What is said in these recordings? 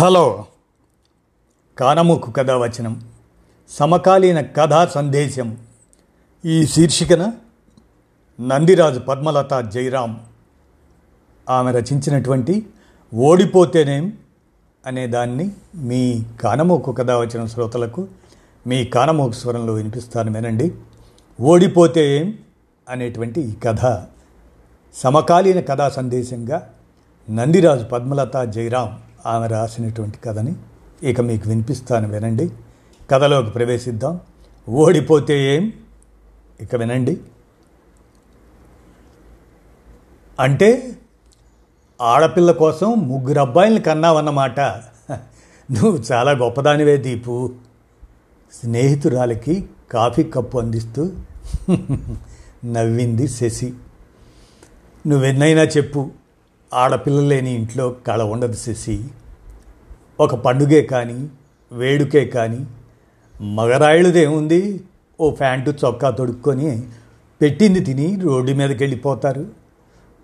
Hello. కానముకు కథ వచనం సమకాలీన కథా సందేశం. ఈ శీర్షికన నందిరాజు పద్మలత జయరాం ఆమె రచించినటువంటి ఓడిపోతేనేం అనే దాన్ని మీ కానమూకు కథావచనం శ్రోతలకు మీ కానమూకు స్వరంలో వినిపిస్తాను వినండి. ఓడిపోతే ఏం? అనేటువంటి ఈ కథ. సమకాలీన కథా సందేశంగా నందిరాజు పద్మలత జయరాం ఆమె రాసినటువంటి కథని ఇక మీకు వినిపిస్తాను వినండి. కథలోకి ప్రవేశిద్దాం. ఓడిపోతే ఏం? ఇక వినండి. అంటే ఆడపిల్ల కోసం ముగ్గురు అబ్బాయిల్ని కన్నావన్నమాట. నువ్వు చాలా గొప్పదానివే దీపు. స్నేహితురాలికి కాఫీ కప్పు అందిస్తూ నవ్వింది శశి. నువ్వెన్నైనా చెప్పు. ఆడపిల్ల లేని ఇంట్లో కళ ఉండదు శశి. ఒక పండుగే కానీ వేడుకే కానీ మగరాయుడుదేముంది ఓ ప్యాంటు చొక్కా తొడుక్కొని పెట్టింది తిని రోడ్డు మీదకి వెళ్ళిపోతారు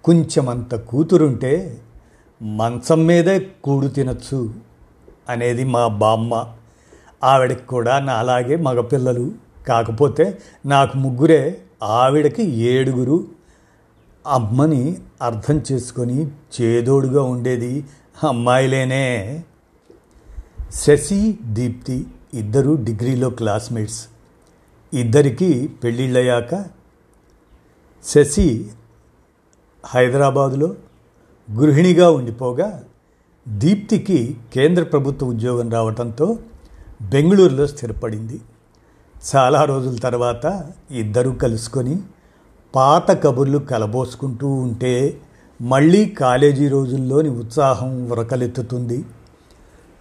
కొంచెమంత కూతురుంటే మంచం మీదే కూడు తినచ్చు అనేది మా బామ్మ. ఆవిడకి కూడా నాలాగే మగపిల్లలు. కాకపోతే నాకు ముగ్గురే ఆవిడకి ఏడుగురు అమ్మని అర్థం చేసుకొని చేదోడుగా ఉండేది అమ్మాయిలేనే. శశి దీప్తి ఇద్దరు డిగ్రీలో క్లాస్మేట్స్. ఇద్దరికి పెళ్ళిళ్ళయ్యాక శశి హైదరాబాదులో గృహిణిగా ఉండిపోగా దీప్తికి కేంద్ర ప్రభుత్వ ఉద్యోగం రావడంతో బెంగళూరులో స్థిరపడింది. చాలా రోజుల తర్వాత ఇద్దరూ కలుసుకొని పాత కబుర్లు కలబోసుకుంటూ ఉంటే మళ్ళీ కాలేజీ రోజుల్లోని ఉత్సాహం ఉరకలెత్తుతుంది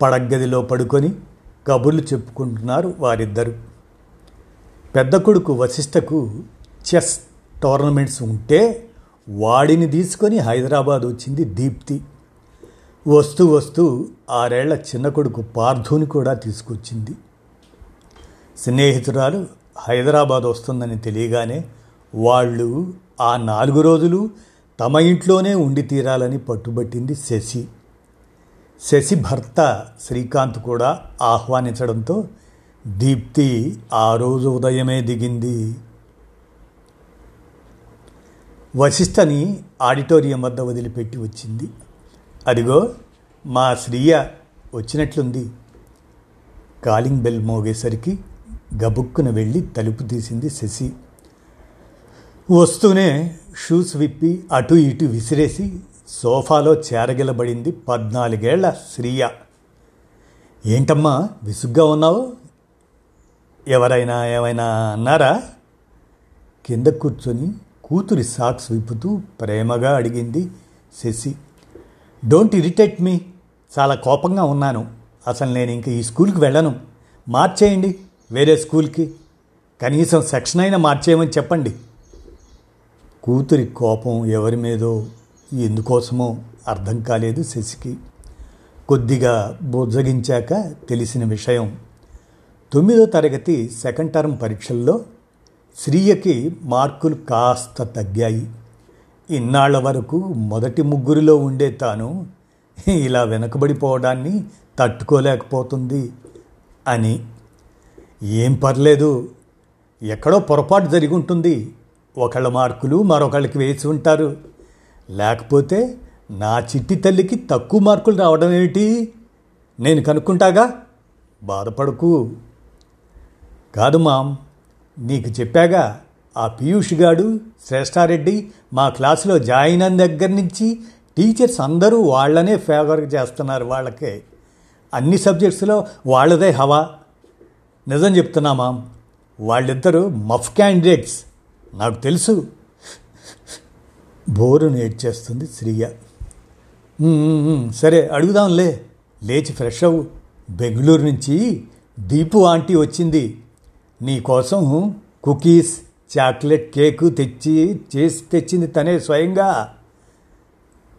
పడగ్గదిలో పడుకొని కబుర్లు చెప్పుకుంటున్నారు వారిద్దరు. పెద్ద కొడుకు వశిష్ఠకు చెస్ టోర్నమెంట్స్ ఉంటే వాడిని తీసుకొని హైదరాబాద్ వచ్చింది దీప్తి. వస్తూ వస్తూ ఆరేళ్ళ చిన్న కొడుకు పార్థుని కూడా తీసుకొచ్చింది. స్నేహితురాలు హైదరాబాద్ వస్తుందని తెలియగానే వాళ్ళు ఆ నాలుగు రోజులు తమ ఇంట్లోనే ఉండి తీరాలని పట్టుబట్టింది శశి. శశి భర్త శ్రీకాంత్ కూడా ఆహ్వానించడంతో దీప్తి ఆ రోజు ఉదయమే దిగింది. వశిష్ఠని ఆడిటోరియం వద్ద వదిలిపెట్టి వచ్చింది. అదిగో మా శ్రీయ వచ్చినట్లుంది. కాలింగ్ బెల్ మోగేసరికి గబుక్కున వెళ్ళి తలుపు తీసింది శశి. వస్తూనే షూస్ విప్పి అటు ఇటు విసిరేసి సోఫాలో చేరగిలబడింది పద్నాలుగేళ్ళ శ్రీయ. ఏంటమ్మా విసుగ్గా ఉన్నావు? ఎవరైనా ఏమైనా అన్నారా? కింద కూర్చొని కూతురి సాక్స్ విప్పుతూ ప్రేమగా అడిగింది శశి. డోంట్ ఇరిటేట్ మీ చాలా కోపంగా ఉన్నాను. అసలు నేను ఇంక ఈ స్కూల్కి వెళ్ళను. మార్చేయండి వేరే స్కూల్కి. కనీసం సెక్షన్ అయినా మార్చేయమని చెప్పండి. కూతురి కోపం ఎవరి మీదో ఎందుకోసమో అర్థం కాలేదు శశికి. కొద్దిగా బుజ్జగించాక తెలిసిన విషయం తొమ్మిదో తరగతి సెకండ్ టర్మ్ పరీక్షల్లో శ్రీయకి మార్కులు కాస్త తగ్గాయి. ఇన్నాళ్ళ వరకు మొదటి ముగ్గురిలో ఉండే తాను ఇలా వెనకబడిపోవడాన్ని తట్టుకోలేకపోతుంది అని. ఏం పర్లేదు ఎక్కడో పొరపాటు జరిగి ఉంటుంది ఒకళ్ళ మార్కులు మరొకళ్ళకి వేసి ఉంటారు. లేకపోతే నా చిట్టి తల్లికి తక్కువ మార్కులు రావడం ఏమిటి? నేను కనుక్కుంటాగా? బాధపడకు. కాదు మామ్ నీకు చెప్పాగా ఆ పీయూష్ గాడు శ్రేష్ఠారెడ్డి మా క్లాసులో జాయిన్ అయిన దగ్గర నుంచి టీచర్స్ అందరూ వాళ్ళనే ఫేవర్ చేస్తున్నారు వాళ్ళకే. అన్ని సబ్జెక్ట్స్లో వాళ్ళదే హవా. నిజం చెప్తున్నా మామ్ వాళ్ళిద్దరూ మఫ్ క్యాండిడేట్స్ నాకు తెలుసు. బోరు నేర్చేస్తుంది శ్రీయ. సరే అడుగుదాంలే. లేచి ఫ్రెష్ అవ్వు. బెంగళూరు నుంచి దీపు ఆంటీ వచ్చింది. నీకోసం కుకీస్ చాక్లెట్ కేకు తెచ్చి చేసి తెచ్చింది తనే స్వయంగా.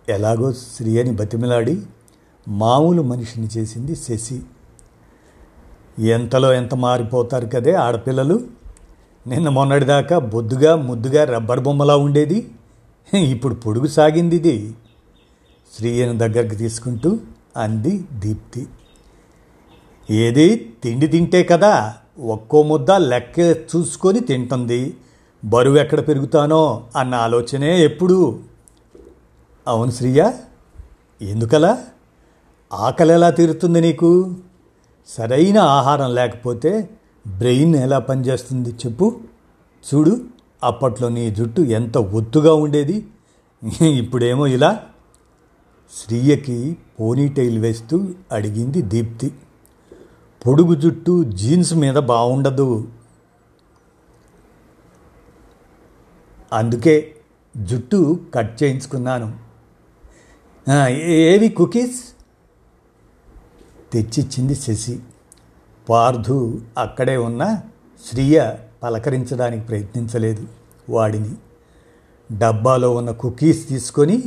ఎలాగో శ్రీయని బతిమిలాడి మామూలు మనిషిని చేసింది శశి. ఎంతలో ఎంత మారిపోతారు కదే ఆడపిల్లలు. నిన్న మొన్నటిదాకా బొద్దుగా ముద్దుగా రబ్బర్ బొమ్మలా ఉండేది. ఇప్పుడు పొడుగు సాగింది ఇది శ్రీయను దగ్గరికి తీసుకుంటూ అంది దీప్తి. ఏది? తిండి తింటే కదా ఒక్కో ముద్ద లెక్క చూసుకొని తింటుంది. బరువు ఎక్కడ పెరుగుతానో అన్న ఆలోచనే ఎప్పుడు. అవును శ్రీయ ఎందుకలా? ఆకలి ఎలా తీరుతుంది నీకు? సరైన ఆహారం లేకపోతే బ్రెయిన్ ఎలా పనిచేస్తుంది చెప్పు. చూడు అప్పట్లో నీ జుట్టు ఎంత ఒత్తుగా ఉండేది. ఇప్పుడేమో ఇలా. శ్రీయకి పోనీటైల్ వేస్తూ అడిగింది దీప్తి. పొడుగు జుట్టు జీన్స్ మీద బాగుండదు అందుకే జుట్టు కట్ చేయించుకున్నాను. ఏవి కుకీస్? తెచ్చిచ్చింది శశి. పార్థు అక్కడే ఉన్న శ్రీయ పలకరించడానికి ప్రయత్నించలేదు. వాడిని డబ్బాలో ఉన్న కుకీస్ తీసుకొని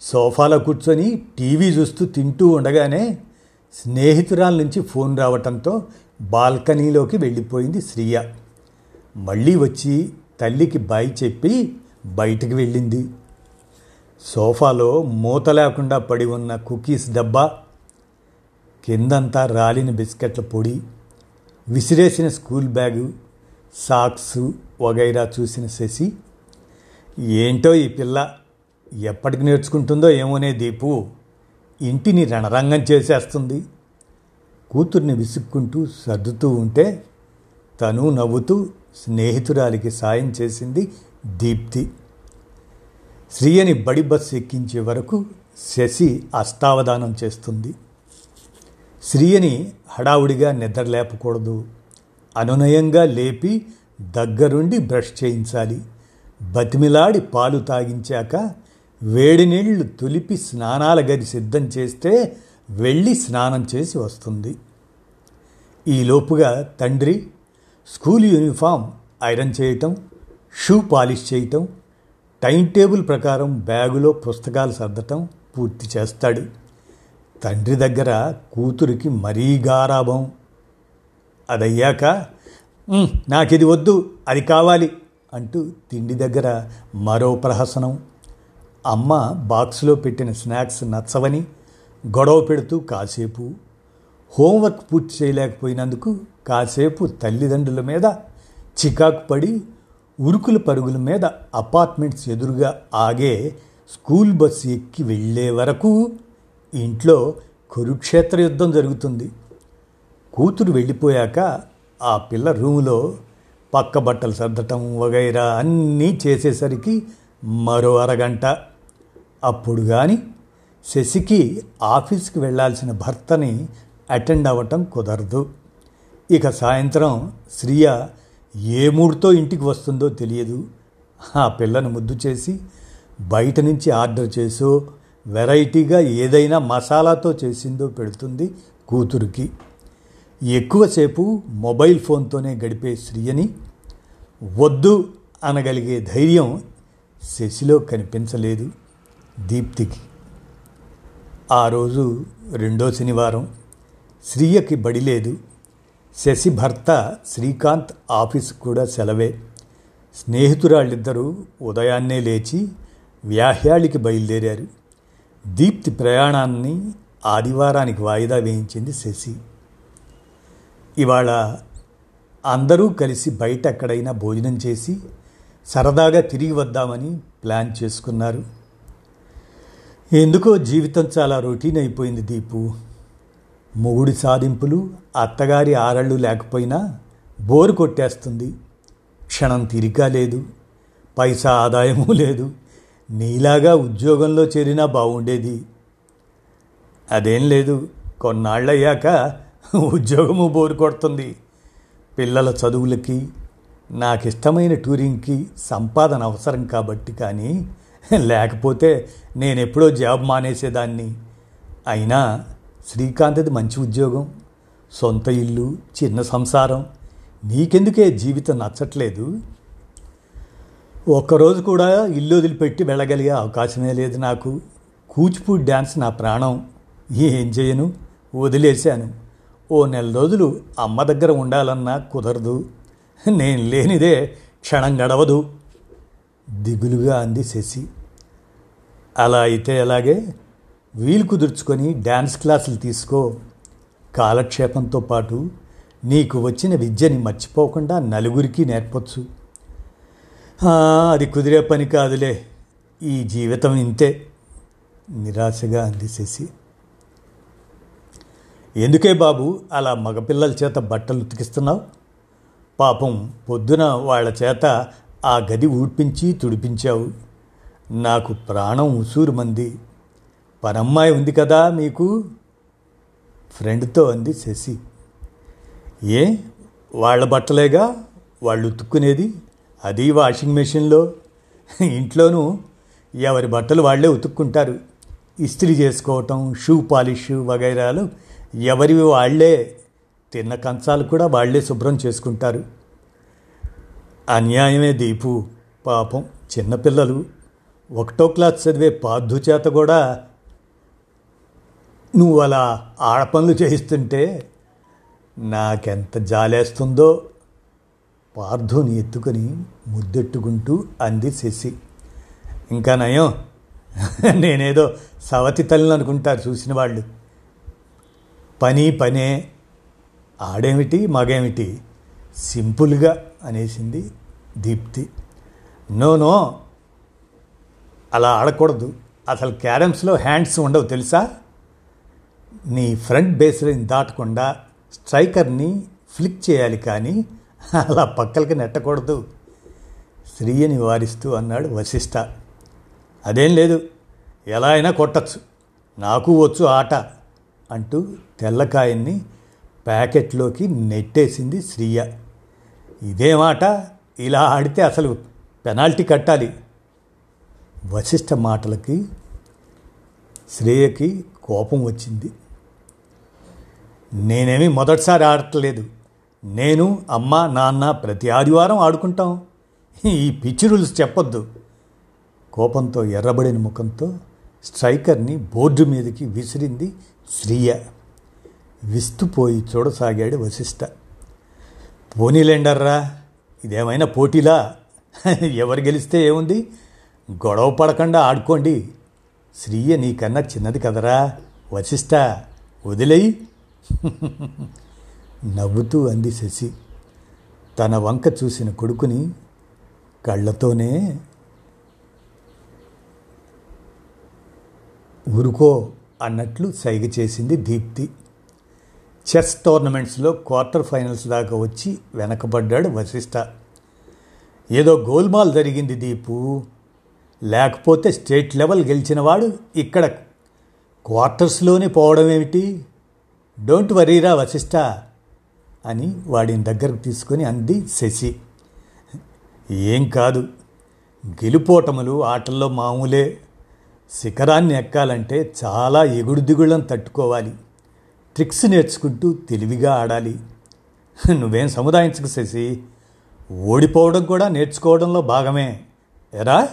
సోఫాలో కూర్చొని టీవీ చూస్తూ తింటూ ఉండగానే స్నేహితురాల నుంచి ఫోన్ రావటంతో బాల్కనీలోకి వెళ్ళిపోయింది శ్రీయ మళ్ళీ వచ్చి తల్లికి బాయ్ చెప్పి బయటికి వెళ్ళింది. సోఫాలో మూత లేకుండా పడి ఉన్న కుకీస్ డబ్బా కిందంతా రాలిన బిస్కెట్ల పొడి విసిరేసిన స్కూల్ బ్యాగు సాక్స్ వగైరా చూసిన శశి ఏంటో ఈ పిల్ల? ఎప్పటికి నేర్చుకుంటుందో ఏమోనే దీపు. ఇంటిని రణరంగం చేసేస్తుంది. కూతుర్ని విసుక్కుంటూ సర్దుతూ ఉంటే తను నవ్వుతూ స్నేహితురాలికి సాయం చేసింది దీప్తి. శ్రీయని బడి బస్సు ఎక్కించే వరకు శశి అష్టావధానం చేస్తుంది. శ్రీయని హడావుడిగా నిద్ర లేపకూడదు అనునయంగా లేపి దగ్గరుండి బ్రష్ చేయించాలి. బతిమిలాడి పాలు తాగించాక వేడి నీళ్ళు తులిపి స్నానాల గది సిద్ధం చేస్తే వెళ్ళి స్నానం చేసి వస్తుంది. ఈలోపుగా తండ్రి స్కూల్ యూనిఫామ్ ఐరన్ చేయటం షూ పాలిష్ చేయటం టైం టేబుల్ ప్రకారం బ్యాగులో పుస్తకాలు సర్దటం పూర్తి చేస్తాడు. తండ్రి దగ్గర కూతురికి మరీ గారాభం. అదయ్యాక నాకు నాకిది వద్దు అది కావాలి అంటూ తిండి దగ్గర మరో ప్రహసనం. అమ్మ బాక్స్లో పెట్టిన స్నాక్స్ నచ్చవని గొడవ పెడుతూ కాసేపు హోంవర్క్ పూర్తి చేయలేకపోయినందుకు కాసేపు తల్లిదండ్రుల మీద చికాకు పడి ఉరుకుల పరుగుల మీద అపార్ట్మెంట్స్ ఎదురుగా ఆగే స్కూల్ బస్సు ఎక్కి వెళ్ళే వరకు ఇంట్లో కురుక్షేత్ర యుద్ధం జరుగుతుంది. కూతురు వెళ్ళిపోయాక ఆ పిల్ల రూములో పక్క బట్టలు సర్దటం వగైరా అన్నీ చేసేసరికి మరో అరగంట. అప్పుడు కానీ శశికి ఆఫీస్కి వెళ్ళాల్సిన భర్తని అటెండ్ అవ్వటం కుదరదు. ఇక సాయంత్రం శ్రియ ఏ మూడుతో ఇంటికి వస్తుందో తెలియదు. ఆ పిల్లను ముద్దు చేసి బయట నుంచి ఆర్డర్ చేసో వెరైటీగా ఏదైనా మసాలాతో చేసిందో పెడుతుంది కూతురికి. ఎక్కువసేపు మొబైల్ ఫోన్తోనే గడిపే శ్రీయని వద్దు అనగలిగే ధైర్యం శశిలో కనిపించలేదు దీప్తికి. ఆ రోజు రెండో శనివారం శ్రీయకి బడి లేదు. శశి భర్త శ్రీకాంత్ ఆఫీస్ కూడా సెలవే. స్నేహితురాళ్ళిద్దరూ ఉదయాన్నే లేచి వ్యాహ్యాళికి బయలుదేరారు. దీప్తి ప్రయాణాన్ని ఆదివారానికి వాయిదా వేయించింది శశి. ఇవాళ అందరూ కలిసి బయట ఎక్కడైనా భోజనం చేసి సరదాగా తిరిగి వద్దామని ప్లాన్ చేసుకున్నారు. ఎందుకో జీవితం చాలా రొటీన్ అయిపోయింది దీపు. మొగుడి సాధింపులు అత్తగారి ఆరళ్ళు లేకపోయినా బోరు కొట్టేస్తుంది. క్షణం తిరిగా లేదు. పైసా ఆదాయము లేదు. నీలాగా ఉద్యోగంలో చేరినా బాగుండేది అదేం లేదు కొన్నాళ్ళయ్యాక ఉద్యోగము బోరు కొడుతుంది. పిల్లల చదువులకి నాకు ఇష్టమైన టూరింగ్కి సంపాదన అవసరం కాబట్టి కానీ లేకపోతే నేను ఎప్పుడో జాబ్ మానేసేదాన్ని. అయినా శ్రీకాంత్ది మంచి ఉద్యోగం సొంత ఇల్లు చిన్న సంసారం. నీకెందుకే జీవితం నచ్చట్లేదు? ఒక్కరోజు కూడా ఇల్లు వదిలిపెట్టి వెళ్ళగలిగే అవకాశమే లేదు నాకు. కూచిపూడి డ్యాన్స్ నా ప్రాణం. ఏం చేయను? వదిలేశాను. ఓ నెల రోజులు అమ్మ దగ్గర ఉండాలన్నా కుదరదు. నేను లేనిదే క్షణం గడవదు. దిగులుగా అంది శశి. అలా అయితే ఎలాగే? వీలు కుదుర్చుకొని డ్యాన్స్ క్లాసులు తీసుకో. కాలక్షేపంతో పాటు నీకు వచ్చిన విద్యని మర్చిపోకుండా నలుగురికి నేర్పొచ్చు. అది కుదిరే పని కాదులే. ఈ జీవితం ఇంతే. నిరాశగా అంది శశి ఎందుకే బాబు అలా మగపిల్లల చేత బట్టలు ఉతికిస్తున్నావు? పాపం పొద్దున వాళ్ళ చేత ఆ గది ఊడ్పించి తుడిపించావు. నాకు ప్రాణం ఉసూరు మంది పనమ్మాయి ఉంది కదా మీకు? ఫ్రెండ్తో అంది శశి. ఏ? వాళ్ళ బట్టలేగా? వాళ్ళు ఉతుక్కునేది అది వాషింగ్ మెషిన్లో. ఇంట్లోనూ ఎవరి బట్టలు వాళ్ళే ఉతుక్కుంటారు. ఇస్త్రీ చేసుకోవటం షూ పాలిష్ వగైరాలు ఎవరివి వాళ్ళే తిన్న కంచాలు కూడా వాళ్ళే శుభ్రం చేసుకుంటారు. అన్యాయమే దీపు పాపం చిన్నపిల్లలు ఒకటో క్లాస్ చదివే పార్థు చేత కూడా నువ్వు అలా ఆడపనులు చేయిస్తుంటే నాకెంత జాలేస్తుందో. పార్థుని ఎత్తుకొని ముద్దెట్టుకుంటూ అంది శశి. ఇంకా నయం. నేనేదో సవతి తల్లిని అనుకుంటారు చూసిన వాళ్ళు. పని పనే ఆడేమిటి మగేమిటి సింపుల్గా అనేసింది దీప్తి. నో నో అలా ఆడకూడదు. అసలు క్యారమ్స్లో హ్యాండ్స్ ఉండవు తెలుసా? నీ ఫ్రంట్ బేస్ లైన్ దాటకుండా స్ట్రైకర్ని ఫ్లిక్ చేయాలి కానీ అలా పక్కలకి నెట్టకూడదు. శ్రీయని వారిస్తూ అన్నాడు వశిష్ఠ అదేం లేదు ఎలా అయినా కొట్టచ్చు నాకు వచ్చు ఆట అంటూ తెల్లకాయన్ని ప్యాకెట్లోకి నెట్టేసింది శ్రీయ. ఇదేమాట ఇలా ఆడితే అసలు పెనాల్టీ కట్టాలి. వశిష్ఠ మాటలకి శ్రేయకి కోపం వచ్చింది. నేనేమి మొదటిసారి ఆడట్లేదు. నేను అమ్మ నాన్న ప్రతి ఆదివారం ఆడుకుంటాం. ఈ పిచ్చి రూల్స్ చెప్పొద్దు. కోపంతో ఎర్రబడిన ముఖంతో స్ట్రైకర్ని బోర్డు మీదకి విసిరింది శ్రీయ. విస్తుపోయి చూడసాగాడు వశిష్ఠ పోనీలేండర్రా ఇదేమైనా పోటీలా? ఎవరు గెలిస్తే ఏముంది? గొడవ పడకుండా ఆడుకోండి. శ్రీయ నీకన్నా చిన్నది కదరా వశిష్ఠ వదిలేయి. నవ్వుతూ అంది శశి. తన వంక చూసిన కొడుకుని కళ్ళతోనే ఊరుకో అన్నట్లు సైగ చేసింది దీప్తి. చెస్ టోర్నమెంట్స్లో క్వార్టర్ ఫైనల్స్ దాకా వచ్చి వెనకబడ్డాడు వశిష్ఠ ఏదో గోల్మాల్ జరిగింది దీపు. లేకపోతే స్టేట్ లెవెల్ గెలిచినవాడు ఇక్కడ క్వార్టర్స్లోనే పోవడం ఏమిటి డోంట్ వరీరా వశిష్ఠ అని వాడిని దగ్గరకు తీసుకొని అంది శశి. ఏం కాదు గెలుపోటములు ఆటల్లో మామూలే. శిఖరాన్ని ఎక్కాలంటే చాలా ఎగుడు దిగుళ్ళను తట్టుకోవాలి. ట్రిక్స్ నేర్చుకుంటూ తెలివిగా ఆడాలి. నువ్వేం సముదాయించకు శశి. ఓడిపోవడం కూడా నేర్చుకోవడంలో భాగమే. ఎరా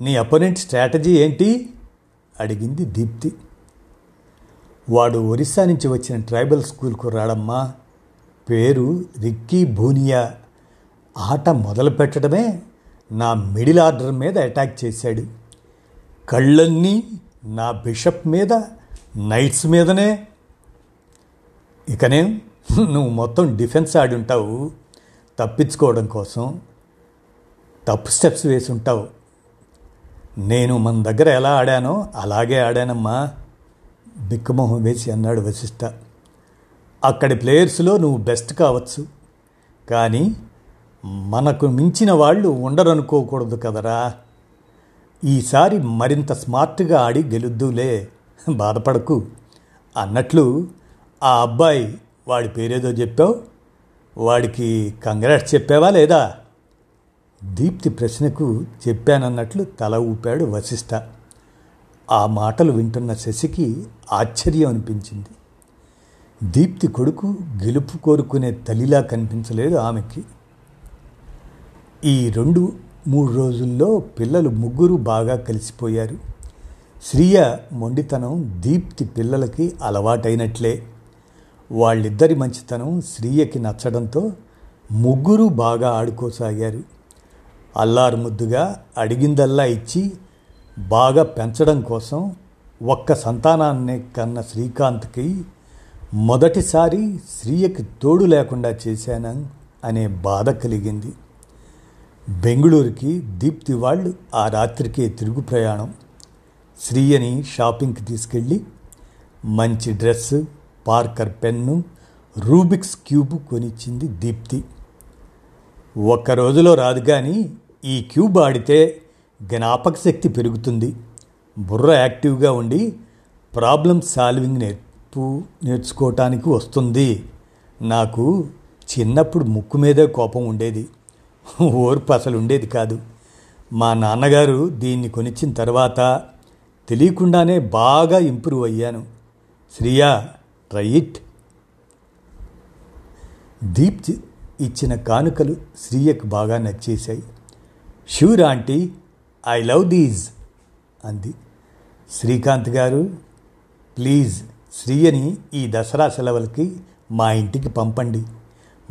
నీ అపోనెంట్ స్ట్రాటజీ ఏంటి? అడిగింది దీప్తి. వాడు ఒరిస్సా నుంచి వచ్చిన ట్రైబల్ స్కూల్కు రాడమ్మా పేరు రిక్కీ భూనియా ఆట మొదలు పెట్టడమే నా మిడిల్ ఆర్డర్ మీద అటాక్ చేశాడు. కళ్ళన్నీ నా బిషప్ మీద నైట్స్ మీదనే. ఇకనే నువ్వు మొత్తం డిఫెన్స్ ఆడి ఉంటావు తప్పించుకోవడం కోసం తప్పు స్టెప్స్ వేసి ఉంటావు నేను మన దగ్గర ఎలా ఆడానో అలాగే ఆడానమ్మా. బిక్కమొహం వేసి అన్నాడు వశిష్ఠ అక్కడి ప్లేయర్స్లో నువ్వు బెస్ట్ కావచ్చు. కానీ మనకు మించిన వాళ్ళు ఉండరనుకోకూడదు కదరా. ఈసారి మరింత స్మార్ట్గా ఆడి గెలుద్దులే. బాధపడకు. అన్నట్లు ఆ అబ్బాయి వాడి పేరేదో చెప్పావు? వాడికి కంగ్రాట్స్ చెప్పావా లేదా? దీప్తి ప్రశ్నకు చెప్పానన్నట్లు తల ఊపాడు వశిష్ఠ ఆ మాటలు వింటున్న శశికి ఆశ్చర్యం అనిపించింది. దీప్తి కొడుకు గెలుపు కోరుకునే తల్లిలా కనిపించలేదు ఆమెకి. ఈ రెండు మూడు రోజుల్లో పిల్లలు ముగ్గురు బాగా కలిసిపోయారు. శ్రీయ మొండితనం దీప్తి పిల్లలకి అలవాటైనట్లే. వాళ్ళిద్దరి మంచితనం శ్రీయకి నచ్చడంతో ముగ్గురు బాగా ఆడుకోసాగారు. అల్లారు ముద్దుగా అడిగిందల్లా ఇచ్చి బాగా పెంచడం కోసం ఒక్క సంతానాన్ని కన్న శ్రీకాంత్కి మొదటిసారి శ్రీయకి తోడు లేకుండా చేశాను అనే బాధ కలిగింది. బెంగళూరుకి దీప్తి వాళ్ళు ఆ రాత్రికే తిరుగు ప్రయాణం. శ్రీయని షాపింగ్కి తీసుకెళ్ళి మంచి dress Parker pen Rubik's cube కొనిచ్చింది Deepti. ఒక్క రోజులో రాదు కానీ ఈ క్యూబ్ ఆడితే జ్ఞాపక శక్తి పెరుగుతుంది. బుర్ర యాక్టివ్గా ఉండి ప్రాబ్లమ్ సాల్వింగ్ నేర్పు నేర్చుకోవటానికి వస్తుంది. నాకు చిన్నప్పుడు ముక్కు మీదే కోపం ఉండేది. ఓర్పు అసలు ఉండేది కాదు. మా నాన్నగారు దీన్ని కొనిచ్చిన తర్వాత తెలియకుండానే బాగా ఇంప్రూవ్ అయ్యాను. Shriya try it. దీప్ ఇచ్చిన కానుకలు శ్రీయకు బాగా నచ్చేశాయి. Sure aunty. I love these అంది. శ్రీకాంత్ గారు ప్లీజ్. శ్రీయని ఈ దసరా సెలవులకి మా ఇంటికి పంపండి.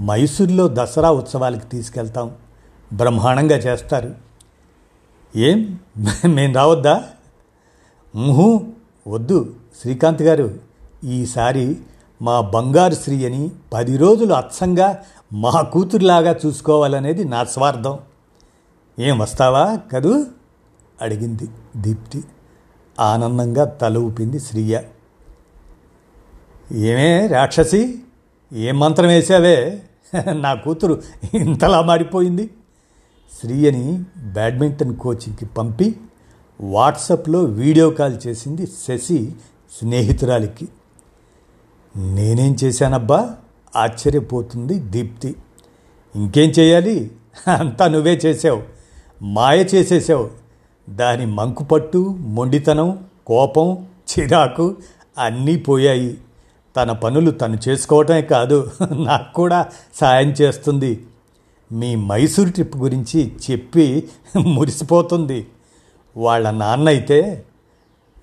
మైసూర్లో దసరా ఉత్సవాలకి తీసుకెళ్తాం. బ్రహ్మాండంగా చేస్తారు. ఏం? మేము రావద్దా? ముహు వద్దు శ్రీకాంత్ గారు. ఈసారి మా బంగారు శ్రీ అని పది రోజులు అచ్చంగా మా కూతురులాగా చూసుకోవాలనేది నా స్వార్థం. ఏం వస్తావా కదూ? అడిగింది దీప్తి. ఆనందంగా తల ఊపింది శ్రీయ. ఏమే రాక్షసి? ఏం మంత్రం వేసావే? నా కూతురు ఇంతలా మారిపోయింది. శ్రీయని బ్యాడ్మింటన్ కోచింగ్కి పంపి వాట్సాప్లో వీడియో కాల్ చేసింది శశి స్నేహితురాలికి. నేనేం చేశానబ్బా? ఆశ్చర్యపోతుంది దీప్తి. ఇంకేం చేయాలి? అంతా నువ్వే చేసావు. మాయ చేసేసావు. దాని మంకుపట్టు మొండితనం కోపం చిరాకు అన్నీ పోయాయి. తన పనులు తను చేసుకోవటమే కాదు నాకు కూడా సాయం చేస్తుంది. మీ మైసూర్ ట్రిప్ గురించి చెప్పి మురిసిపోతుంది. వాళ్ళ నాన్న అయితే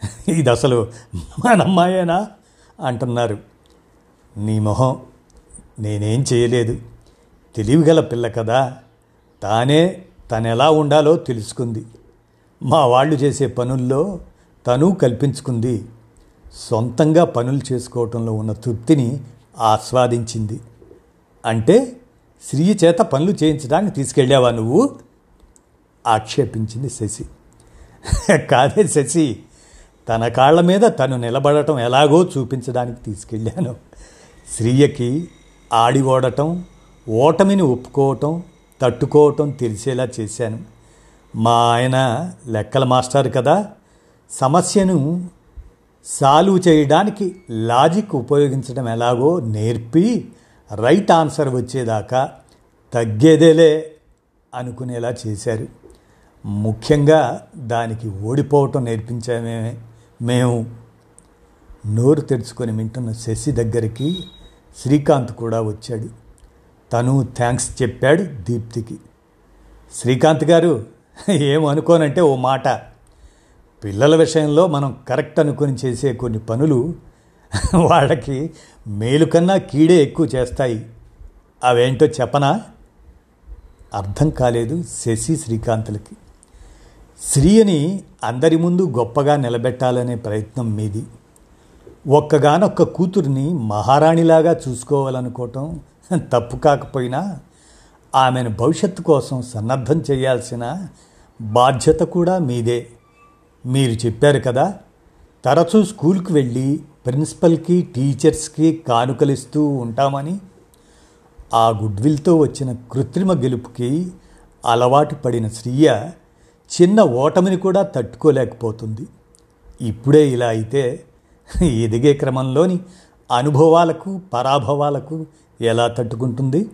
ఇది అసలు మనమ్మాయేనా అంటున్నారు. నీ మొహం నేనేం చేయలేదు. తెలివిగల పిల్ల కదా. తానే తను ఎలా ఉండాలో తెలుసుకుంది. మా వాళ్ళు చేసే పనుల్లో తను కల్పించుకుంది. సొంతంగా పనులు చేసుకోవటంలో ఉన్న తృప్తిని ఆస్వాదించింది. అంటే శ్రీ చేత పనులు చేయించడానికి తీసుకెళ్ళావా నువ్వు? ఆక్షేపించింది శశి. కాదే శశి తన కాళ్ళ మీద తను నిలబడటం ఎలాగో చూపించడానికి తీసుకెళ్ళాను. శ్రీయకి ఆడి ఓడటం ఓటమిని ఒప్పుకోవటం తట్టుకోవటం తెలిసేలా చేశాను. మా ఆయన లెక్కల మాస్టర్ కదా సమస్యను సాల్వ్ చేయడానికి లాజిక్ ఉపయోగించడం ఎలాగో నేర్పి రైట్ ఆన్సర్ వచ్చేదాకా తగ్గేదేలే అనుకునేలా చేశారు. ముఖ్యంగా దానికి ఓడిపోవటం నేర్పించామే మేము. నోరు తెరుచుకొని వింటున్న శశి దగ్గరికి శ్రీకాంత్ కూడా వచ్చాడు. తను థ్యాంక్స్ చెప్పాడు దీప్తికి. శ్రీకాంత్ గారు ఏమనుకోనంటే ఓ మాట. పిల్లల విషయంలో మనం కరెక్ట్ అనుకొని చేసే కొన్ని పనులు వాళ్ళకి మేలు కన్నా కీడే ఎక్కువ చేస్తాయి. అవేంటో చెప్పనా? అర్థం కాలేదు శశి శ్రీకాంతులకి. స్త్రీయని అందరి ముందు గొప్పగా నిలబెట్టాలనే ప్రయత్నం మీది. ఒక్కగానొక్క కూతుర్ని మహారాణిలాగా చూసుకోవాలనుకోవటం తప్పు కాకపోయినా ఆమెను భవిష్యత్తు కోసం సన్నద్ధం చేయాల్సిన బాధ్యత కూడా మీదే. మీరు చెప్పారు కదా తరచూ స్కూల్కి వెళ్ళి ప్రిన్సిపల్కి టీచర్స్కి కానుకలిస్తూ ఉంటామని ఆ గుడ్విల్తో వచ్చిన కృత్రిమ గెలుపుకి అలవాటు పడిన శ్రీయ చిన్న ఓటమిని కూడా తట్టుకోలేకపోతుంది. ఇప్పుడే ఇలా అయితే ఎదిగే క్రమంలోని అనుభవాలకు పరాభవాలకు ఎలా తట్టుకుంటుంది?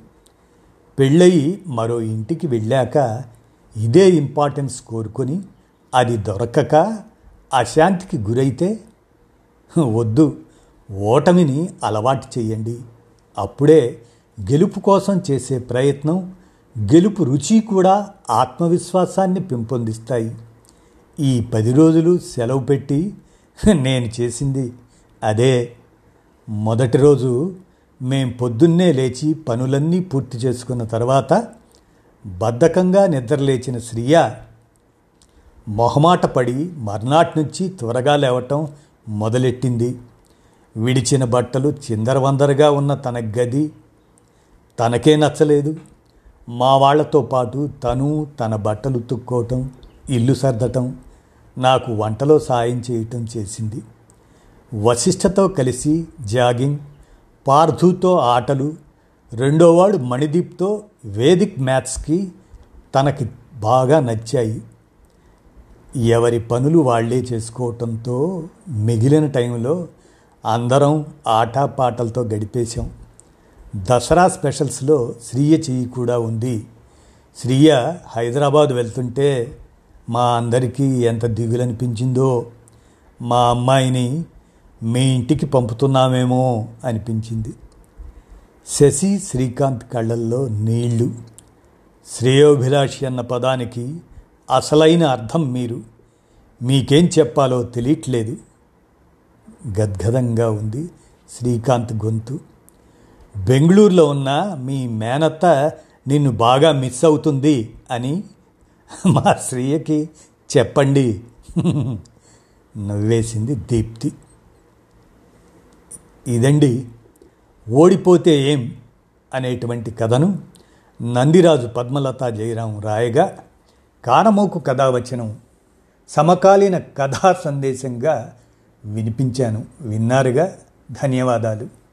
పెళ్ళయి మరో ఇంటికి వెళ్ళాక ఇదే ఇంపార్టెన్స్ కోరుకొని అది దొరకక అశాంతికి గురైతే వద్దు ఓటమిని అలవాటు చేయండి అప్పుడే గెలుపు కోసం చేసే ప్రయత్నం గెలుపు రుచి కూడా ఆత్మవిశ్వాసాన్ని పెంపొందిస్తాయి. ఈ పది రోజులు సెలవు పెట్టి నేను చేసింది అదే. మొదటి రోజు మేం పొద్దున్నే లేచి పనులన్నీ పూర్తి చేసుకున్న తర్వాత బద్ధకంగా నిద్రలేచిన శ్రీయ మొహమాటపడి మర్నాటి నుంచి త్వరగా లేవటం మొదలెట్టింది. విడిచిన బట్టలు చిందరవందరగా ఉన్న తన గది తనకే నచ్చలేదు. మా వాళ్ళతో పాటు తను తన బట్టలు ఉతుక్కోవటం ఇల్లు సర్దటం నాకు వంటలో సాయం చేయటం చేసింది. వశిష్ఠతో కలిసి జాగింగ్ పార్థుతో ఆటలు రెండోవాడు మణిదీప్తో వేదిక్ మ్యాథ్స్కి తనకి బాగా నచ్చాయి. ఎవరి పనులు వాళ్ళే చేసుకోవటంతో మిగిలిన టైంలో అందరం ఆటపాటలతో గడిపేశాం. దసరా స్పెషల్స్లో శ్రీయ చెయ్యి కూడా ఉంది. శ్రీయ హైదరాబాద్ వెళ్తుంటే మా అందరికీ ఎంత దిగులనిపించిందో మా అమ్మాయిని మీ ఇంటికి పంపుతున్నామేమో అనిపించింది. శశి శ్రీకాంత్ కళ్ళల్లో నీళ్ళు. శ్రేయోభిలాషి అన్న పదానికి అసలైన అర్థం మీరు. మీకేం చెప్పాలో తెలియట్లేదు. గద్గదంగా ఉంది శ్రీకాంత్ గొంతు. బెంగళూరులో ఉన్న మీ మేనత్త నిన్ను బాగా మిస్ అవుతుంది అని మా శ్రీయకి చెప్పండి. నవ్వేసింది దీప్తి. ఇదండి ఓడిపోతే ఏం అనేటువంటి కథను నందిరాజు పద్మలత జయరాం రాయగా కానమోకు కథావచనం సమకాలీన కథా సందేశంగా వినిపించాను. విన్నారుగా? ధన్యవాదాలు.